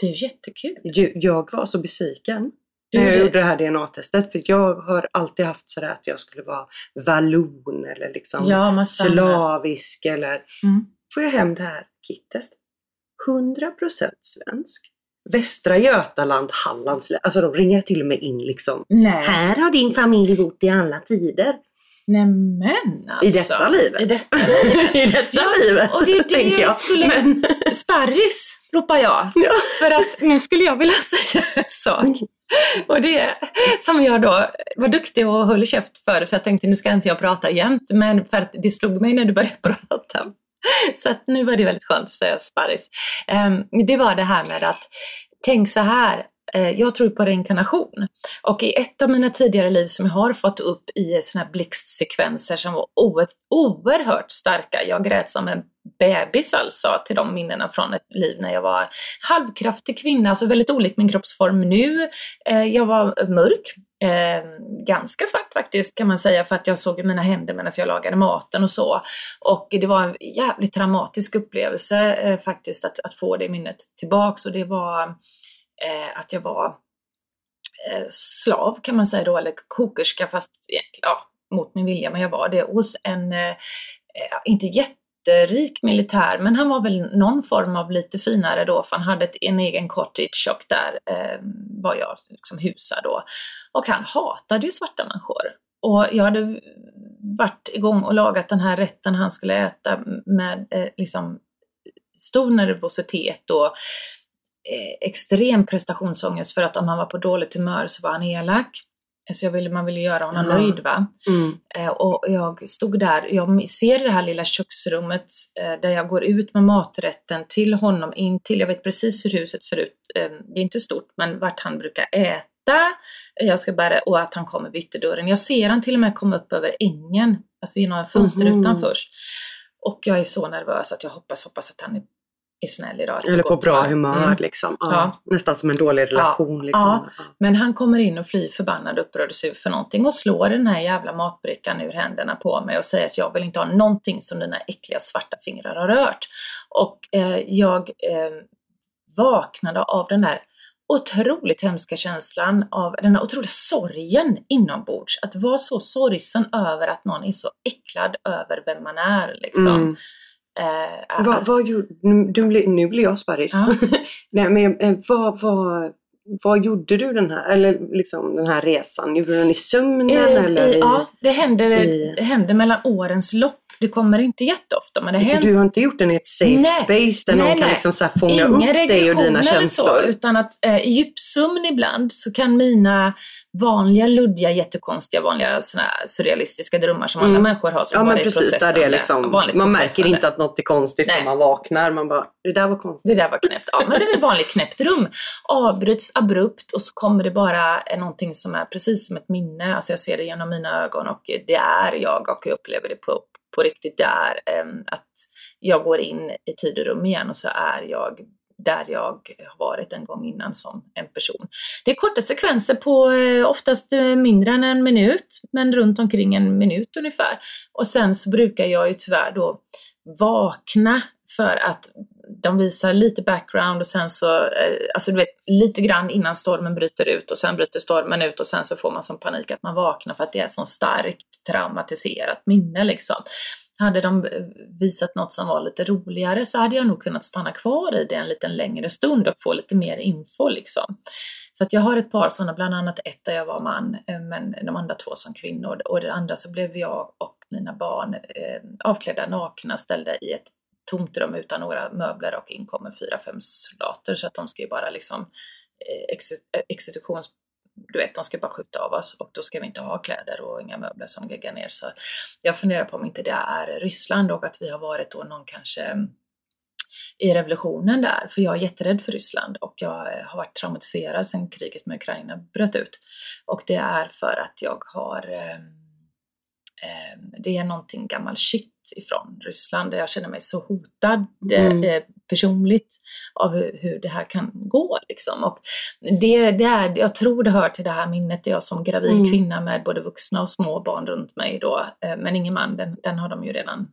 Det är jättekul. Ju- Jag var så besviken Du, när jag det- gjorde det här DNA-testet. För jag har alltid haft sådär att jag skulle vara vallon eller liksom ja, slavisk eller... Mm. Får jag hem det här kittet. 100% svensk. Västra Götaland, Hallands. Alltså de ringer till och med in liksom. Nej. Här har din familj bott i alla tider. Nämen alltså. I detta livet. I detta livet. I detta Ja, livet, och det är det tänker jag. skulle- Men, Sparris ropar jag. ja. För att nu skulle jag vilja säga en sak. Och det som jag då var duktig och höll käft för, för jag tänkte nu ska inte jag prata jämt, men för att det slog mig när du började prata. Så att nu var det väldigt skönt att säga sparris. Ehm, det var det här med att, tänk så här, Eh, jag tror på reinkarnation. Och i ett av mina tidigare liv som jag har fått upp i såna här blixtsekvenser som var oerhört, starka. Jag grät som en bebis alltså till de minnena från ett liv när jag var halvkraftig kvinna, alltså väldigt olik min kroppsform nu. Eh, jag var mörk, eh, ganska svart faktiskt kan man säga för att jag såg mina händer medan jag lagade maten och så. Och det var en jävligt traumatisk upplevelse eh, faktiskt att, att få det minnet tillbaks och det var eh, att jag var eh, slav kan man säga då, eller kokerska fast egentligen, ja, mot min vilja, men jag var det hos en, eh, inte jätterik militär, men han var väl någon form av lite finare då, för han hade ett, en egen cottage och där eh, var jag liksom husad då. Och han hatade ju svarta människor. Och jag hade varit igång och lagat den här rätten han skulle äta med eh, liksom stor nervositet och extrem prestationsångest för att om han var på dåligt humör så var han elak. Så jag ville, man ville göra honom Ja. nöjd va. Mm. Eh, och jag stod där, jag ser det här lilla köksrummet eh, där jag går ut med maträtten till honom in till, jag vet precis hur huset ser ut, eh, det är inte stort, men vart han brukar äta. Jag ska bara, och att han kommer vid ytterdörren. Jag ser han till och med komma upp över ängen, alltså genom fönsterrutan Mhm. först. Och jag är så nervös att jag hoppas, hoppas att han är, är snäll idag. Eller på bra humör. humör Mm. liksom. Ja. Ja. Nästan som en dålig relation. Liksom. Ja. Men han kommer in och flyr förbannad, upprörd och sur för någonting och slår den här jävla matbrickan ur händerna på mig och säger att jag vill inte ha någonting som dina äckliga svarta fingrar har rört. Och eh, jag eh, vaknade av den där otroligt hemska känslan av den här otroliga sorgen inombords. Att vara så sorgsen över att någon är så äcklad över vem man är. Liksom. Mm. Eh, Vad, vad gjorde, nu, nu blir- jag sparris. Ja. Nej, men eh, vad, vad, vad gjorde du den här, eller liksom den här resan? Gjorde du den i sömnen? Eh, eller i, i, ja, det hände, i- hände mellan årens lopp Det kommer inte jätteofta. Men det Så händer. du har inte gjort den i ett safe Nej. space där Nej, någon kan nej. liksom så här fånga Inga upp dig och dina känslor? Så, utan att eh, i djupsömn ibland så kan mina vanliga, luddiga, jättekonstiga, vanliga såna här surrealistiska drömmar som alla Mm. människor har som Ja men precis, där det är liksom, man märker inte att något är konstigt när man vaknar. Man bara, det där var konstigt. Det där var knäppt. Ja, men det är ett vanligt knäppt rum. Avbryts abrupt och så kommer det bara någonting som är precis som ett minne. Alltså jag ser det genom mina ögon och det är jag och jag upplever det på, på riktigt. där, ehm, att jag går in i tid och rum igen och så är jag där jag har varit en gång innan som en person. Det är korta sekvenser på eh, oftast eh, mindre än en minut, men runt omkring en minut ungefär. Och sen så brukar jag ju tyvärr då vakna för att de visar lite background och sen så, eh, alltså du vet, lite grann innan stormen bryter ut och sen bryter stormen ut och sen så får man som panik att man vaknar för att det är så starkt traumatiserat minne liksom. Hade de eh, visat något som var lite roligare så hade jag nog kunnat stanna kvar i det en liten längre stund och få lite mer info liksom. Så att jag har ett par sådana, bland annat ett där jag var man, eh, men de andra två som kvinnor. Och det andra så blev jag och mina barn eh, avklädda nakna, ställda i ett tomt rum utan några möbler och in kommer fyra, fem soldater. Så att de ska ju bara liksom eh, eh, exekutions... Du vet, de ska bara skjuta av oss och då ska vi inte ha kläder och inga möbler som geggar ner. Så jag funderar på om inte det är Ryssland och att vi har varit då någon kanske mm, i revolutionen där, för jag är jätterädd för Ryssland och jag eh, har varit traumatiserad sedan kriget med Ukraina bröt ut. Och det är för att jag har eh, eh det är någonting gammal shit ifrån Ryssland där jag känner mig så hotad Mm. eh, personligt av hur, hur det här kan gå. Liksom. Och det, det är, jag tror det hör till det här minnet, jag som gravid Mm. kvinna med både vuxna och små barn runt mig då, eh, men ingen man, den, den har de ju redan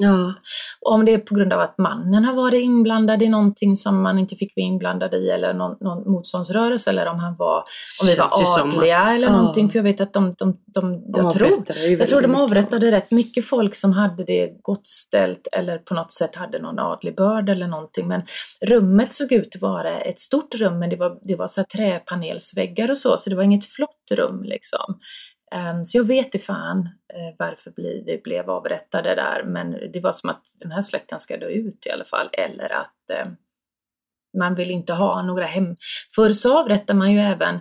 Ja, om det är på grund av att mannen har varit inblandad i någonting som man inte fick vara inblandad i eller någon, någon motståndsrörelse eller om han var, om vi var adliga eller ja. någonting. För jag vet att de, de, de, de jag, tror, avrättade jag tror de väldigt mycket avrättade rätt mycket folk som hade det gott ställt eller på något sätt hade någon adlig börd eller någonting. Men rummet såg ut att vara ett stort rum men det var, det var så träpanelsväggar och så, så det var inget flott rum liksom. Ehm, Så jag vet inte fan Eh, varför bli- vi blev avrättade där, men det var som att den här släkten ska dö ut i alla fall, eller att eh, man vill inte ha några hem... Förr så avrättade man ju även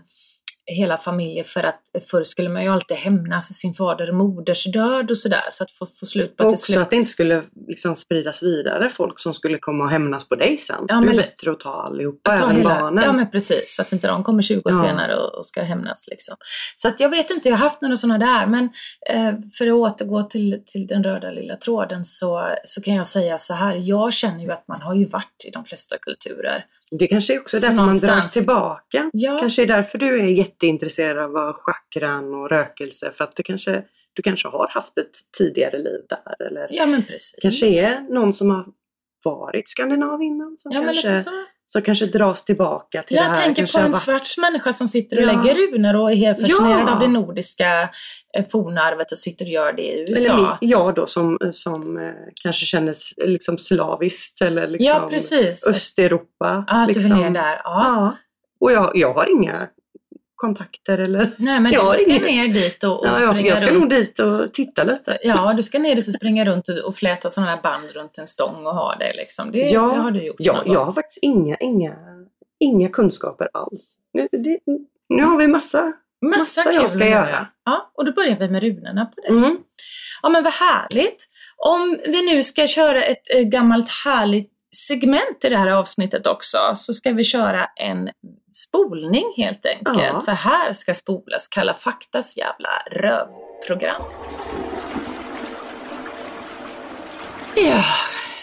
hela familjer för att förr skulle man ju alltid hämnas sin fader och moders död och sådär, så att få, få slut på att det Också skulle... att det inte skulle liksom spridas vidare, folk som skulle komma och hämnas på dig sen. Ja, det är men- bättre att ta allihopa, Att ta även hela- barnen. Ja men precis, så att inte de kommer 20 år Ja. senare och, och ska hämnas. Liksom. Så att jag vet inte, jag har haft några sådana där, men eh, för att återgå till, till den röda lilla tråden så, så kan jag säga så här, jag känner ju att man har ju varit i de flesta kulturer. Det kanske är också Så därför man dras någonstans- tillbaka. Ja. Kanske är därför du är jätteintresserad av chakran och rökelse, för att du kanske, du kanske har haft ett tidigare liv där. Eller Ja men precis. kanske är någon som har varit skandinav innan, som, Ja, kanske. Som kanske dras tillbaka till det Jag här. tänker kanske på en varit- svart människa som sitter och Ja. lägger runor och är helt fascinerad Ja. av det nordiska eh, fornarvet och sitter och gör det i Eller USA. min- jag då som, som eh, kanske kändes liksom slaviskt eller liksom ja precis. Östeuropa. Ja, du liksom. är ner där. Ja. Ja. Och jag, jag har inga kontakter eller... Nej men Jag du ska ner dit och, och Ja, springa jag ska runt. nog dit och titta lite. Ja, du ska ner dit och springa runt och, och fläta sådana här band runt en stång och ha det liksom. Det, Ja, det har du gjort Ja, jag har faktiskt inga, inga, inga kunskaper alls. Nu, det, nu har vi massa. Massa, massa jag ska göra. höra. Ja, och då börjar vi med runorna på det. Mm. Ja men vad härligt! Om vi nu ska köra ett eh, gammalt härligt segment i det här avsnittet också så ska vi köra en spolning helt enkelt. Ja. För här ska spolas Kalla faktas jävla rövprogram. Ja,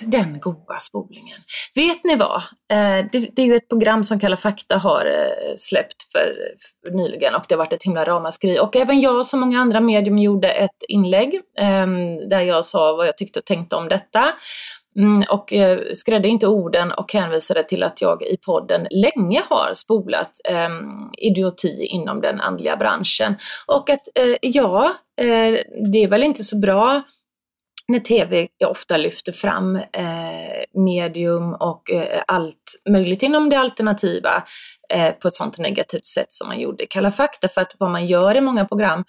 den goda spolningen. Vet ni vad? Eh, det, är ju ett program som Kalla fakta har eh, släppt för, nyligen och det har varit ett himla ramaskri. Och även jag som många andra medium gjorde ett inlägg eh, där jag sa vad jag tyckte och tänkte om detta. Mm, och eh, skrädde inte orden och hänvisade till att jag i podden länge har spolat eh, idioti inom den andliga branschen. Och att eh, ja, eh, det är väl inte så bra när TV ofta lyfter fram eh, medium och eh, allt möjligt inom det alternativa eh, på ett sånt negativt sätt som man gjorde i Kalla fakta. För att vad man gör i många program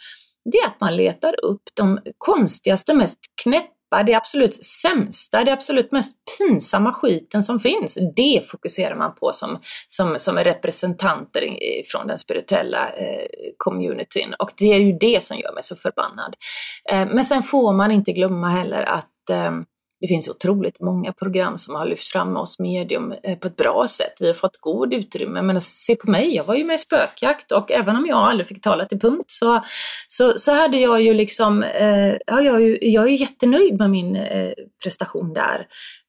det är att man letar upp de konstigaste, mest knäppa skapa det absolut sämsta, det absolut mest pinsamma skiten som finns. Det fokuserar man på som, som, som representanter från den spirituella eh, communityn. Och det är ju det som gör mig så förbannad. Eh, men sen får man inte glömma heller att eh, det finns otroligt många program som har lyft fram oss medium eh, på ett bra sätt. Vi har fått god utrymme. Men alltså, se på mig, jag var ju med i spökjakt och även om jag aldrig fick tala till punkt så, så, så hade jag ju liksom, eh, ja, jag, är ju, jag är jättenöjd med min eh, prestation där.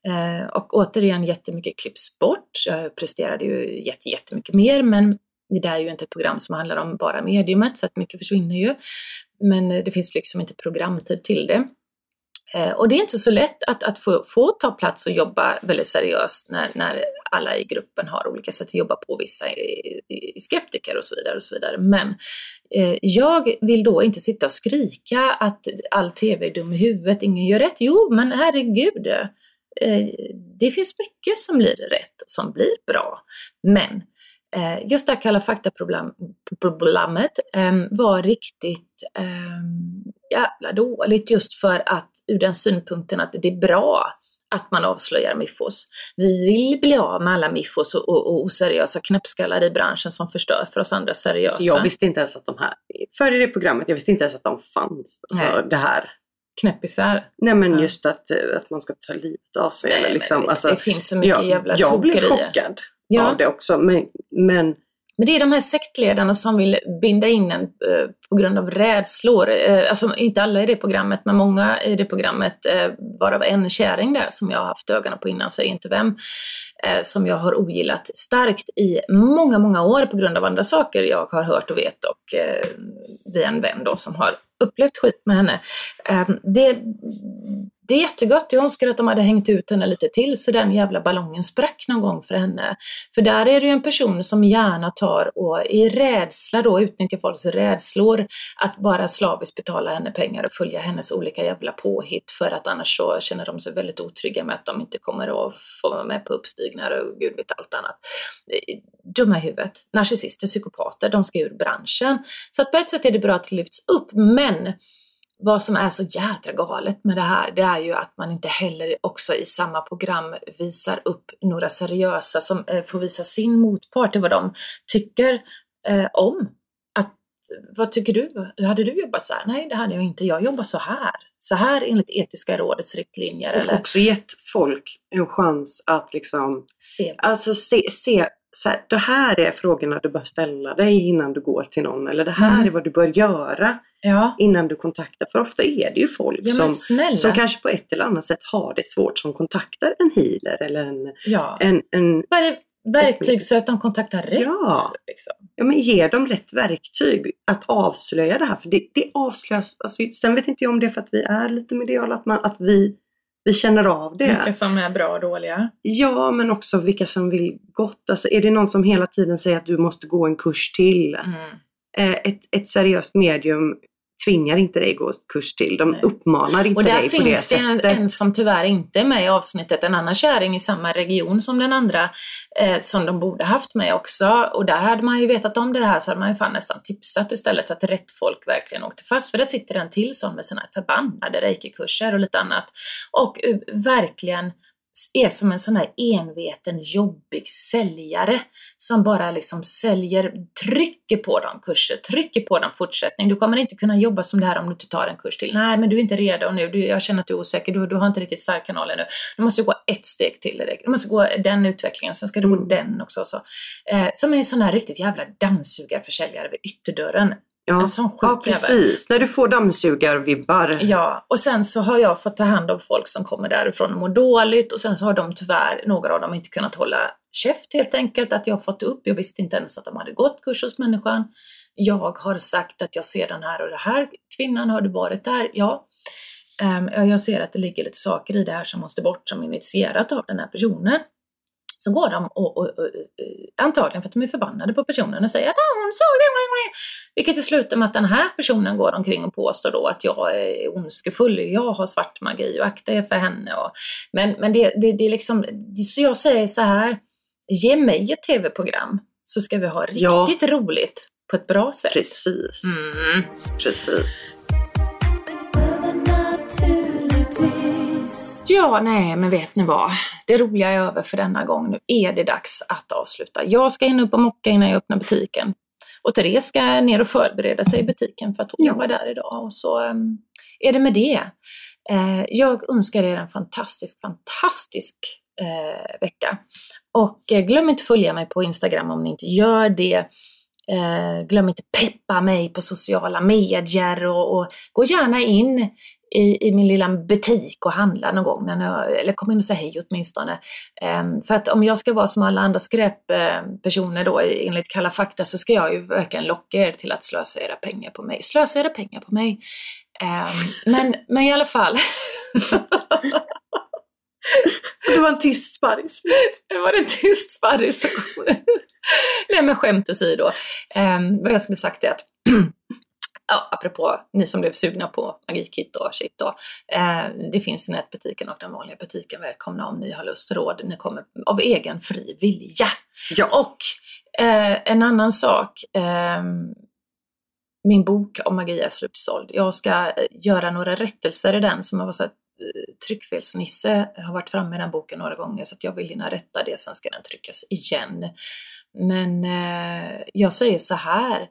Eh, och återigen jättemycket klipps bort. Jag presterade ju jättemycket mer men det där är ju inte ett program som handlar om bara mediumet så att mycket försvinner ju. Men eh, det finns liksom inte programtid till det. Eh, och det är inte så lätt att, att få, få ta plats och jobba väldigt seriöst när, när alla i gruppen har olika sätt att jobba på, vissa är, skeptiker och så vidare. och så vidare. Men eh, jag vill då inte sitta och skrika att all TV är dum i huvudet, ingen gör rätt. Jo, men herregud, eh, det finns mycket som blir rätt och som blir bra. Men eh, just det här Kalla fakta-programmet eh, var riktigt eh, jävla dåligt just för att ur den synpunkten att det är bra att man avslöjar miffos. Vi vill bli av med alla miffos och, och, och oseriösa knäppskallar i branschen som förstör för oss andra seriösa. Så jag visste inte ens att de här, före det programmet, jag visste inte ens att de fanns. Alltså det här. Knäppisar? Nej men just att, att man ska ta livet av sig. Nej, eller liksom, det, alltså, det finns så mycket jag, jävla Jag blev chockad Ja. av det också. Men, men men det är de här sektledarna som vill binda in en eh, på grund av rädslor. Eh, alltså inte alla i det programmet, men många i det programmet, eh, varav en kärring där som jag har haft ögonen på innan, säger inte vem, eh, som jag har ogillat starkt i många, många år på grund av andra saker jag har hört och vet och eh, via en vän då som har upplevt skit med henne. Eh, det, det är jättegott. Jag önskar att de hade hängt ut henne lite till så den jävla ballongen sprack någon gång för henne. För där är det ju en person som gärna tar och i rädsla då utnyttjar folks rädslor att bara slaviskt betala henne pengar och följa hennes olika jävla påhitt för att annars så känner de sig väldigt otrygga med att de inte kommer att få vara med på uppstigningar och gud vet allt annat. Dumma i huvudet. Narcissister, psykopater, de ska ur branschen. Så att på ett sätt är det bra att det lyfts upp, men vad som är så jädra galet med det här, det är ju att man inte heller också i samma program visar upp några seriösa som eh, får visa sin motpart till vad de tycker eh, om. Att, vad tycker du? Hade du jobbat så här? Nej, det hade jag inte. Jag jobbar så här. Så här enligt Etiska rådets riktlinjer. och eller också gett folk en chans att liksom se. Alltså se, se så här, det här är frågorna du bör ställa dig innan du går till någon. Eller det här Mm. är vad du bör göra Ja, innan du kontaktar. För ofta är det ju folk ja som, snälla. som kanske på ett eller annat sätt har det svårt som kontaktar en healer eller en, ja. en, en? Verktyg så att de kontaktar rätt. Ja. Liksom. ja, men ge dem rätt verktyg att avslöja det här. För det, det avslöjas, alltså, sen vet inte jag om det är för att vi är lite mediala, att, man, att vi, vi känner av det. Vilka som är bra och dåliga. Ja, men också vilka som vill gott. Alltså, är det någon som hela tiden säger att du måste gå en kurs till? Mm. Eh, ett, ett seriöst medium tvingar inte dig gå kurs till. De Nej. uppmanar inte Och där dig på det finns det en, sättet. en som tyvärr inte är med i avsnittet, en annan kärring i samma region som den andra, eh, som de borde haft med också. Och där hade man ju vetat om det här så hade man ju fan nästan tipsat istället så att rätt folk verkligen åkte fast. För där sitter en till som med sina förbannade reiki-kurser och lite annat. Och verkligen är som en sån här enveten, jobbig säljare som bara liksom säljer, trycker på dem kurser, trycker på dem fortsättning. Du kommer inte kunna jobba som det här om du inte tar en kurs till. Nej, men du är inte redo nu. Du, jag känner att du är osäker. Du, du har inte riktigt stark kanal ännu. Du måste gå ett steg till. Du måste gå den utvecklingen, sen ska du gå den också. Så. Eh, som en sån här riktigt jävla dammsugarförsäljare vid ytterdörren. Ja, en sån ja precis. När du får dammsugarvibbar. Ja, och sen så har jag fått ta hand om folk som kommer därifrån och mår dåligt och sen så har de tyvärr, några av dem, inte kunnat hålla käft helt enkelt. Att jag har fått upp, jag visste inte ens att de hade gått kurs hos människan. Jag har sagt att jag ser den här och det här kvinnan, har du varit där? Ja. Ja, jag ser att det ligger lite saker i det här som måste bort som initierat av den här personen. Så går de och, och, och eh, antagligen för att de är förbannade på personen och säger att ah, hon såg det, det, det." vilket till slutar med att den här personen går omkring och påstår då att jag är ondskefull, jag har svart magi och akta er för henne. Och, men men det, det, det är liksom, så jag säger så här, ge mig ett tv-program så ska vi ha Ja. riktigt roligt på ett bra sätt. Precis. Mm. Precis. Ja, nej, men vet ni vad? Det roliga är över för denna gång. Nu är det dags att avsluta. Jag ska in upp och mocka innan jag öppnar butiken. Och Therese ska ner och förbereda sig i butiken för att hon Ja. jobbar där idag. Och så um, är det med det. Eh, jag önskar er en fantastisk, fantastisk eh, vecka. Och eh, glöm inte att följa mig på Instagram om ni inte gör det. Eh, glöm inte peppa mig på sociala medier och, och gå gärna in i, i min lilla butik och handla någon gång, när jag, eller kom in och säg hej åtminstone. Um, för att om jag ska vara som alla andra skräppersoner då enligt Kalla fakta så ska jag ju verkligen locka er till att slösa era pengar på mig. Slösa era pengar på mig. Ehm, men, men i alla fall. Det var en tyst sparris. det var en tyst sparris. Nej men skämt åsido. Um, vad jag skulle sagt är att Ja, apropå ni som blev sugna på Magikit och shit då. Eh, det finns i nätbutiken och den vanliga butiken. Välkomna om ni har lust och råd. Ni kommer av egen fri vilja. Ja. Och eh, en annan sak. ehm, min bok om magi är slutsåld. Jag ska eh, göra några rättelser i den som har varit eh, Eh, tryckfelsnisse har varit framme i den boken några gånger så att jag vill hinna rätta det, sen ska den tryckas igen. Men eh, jag säger så här,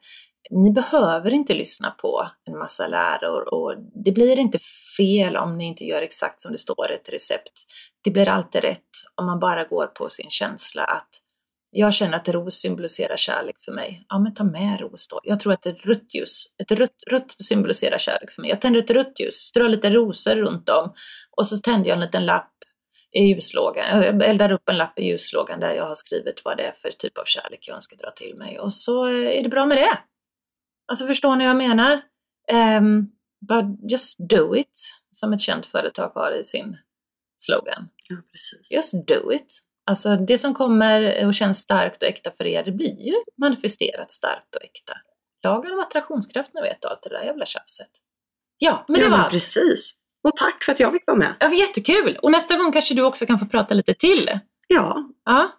ni behöver inte lyssna på en massa läror och det blir inte fel om ni inte gör exakt som det står i ett recept. Det blir alltid rätt om man bara går på sin känsla att jag känner att ros symboliserar kärlek för mig. Ja, men ta med ros då. Jag tror att ett rött ljus, ett rött, rött symboliserar kärlek för mig. Jag tänder ett rött ljus, strör lite rosor runt om och så tänder jag en liten lapp i ljuslågan. Jag eldar upp en lapp i ljuslågan där jag har skrivit vad det är för typ av kärlek jag önskar dra till mig. Och så är det bra med det. Alltså förstår ni vad jag menar? Um, but just do it, som ett känt företag har i sin slogan. Ja, precis. Just do it. Alltså det som kommer och känns starkt och äkta för er, det blir ju manifesterat starkt och äkta. Lagen om attraktionskraft, ni vet, och allt det där jävla tjafset. Ja, men det ja, var men allt. precis. Och tack för att jag fick vara med. Ja, jättekul! Och nästa gång kanske du också kan få prata lite till. Ja, Ja.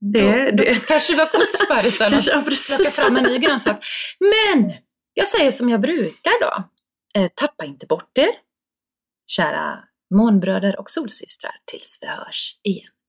det... Då det kanske det var kokt sparrisen och plocka precis. fram en ny grönsak. Men jag säger som jag brukar då. Eh, tappa inte bort er, kära månbröder och solsystrar, tills vi hörs igen.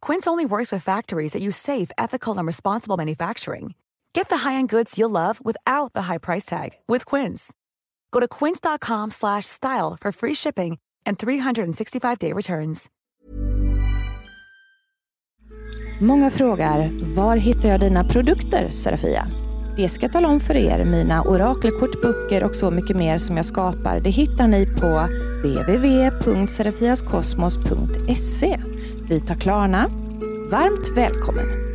Quince only works with factories that use safe, ethical, and responsible manufacturing. Get the high-end goods you'll love without the high price tag with Quince. Go to quince.com style for free shipping and 365-day returns. Många frågar, var hittar jag dina produkter, Serafia? Det ska jag tala om för er. Mina orakelkort, böcker och så mycket mer som jag skapar, det hittar ni på www.serafiaskosmos.se. Vi tar Klarna. Varmt välkommen!